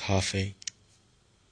咖啡。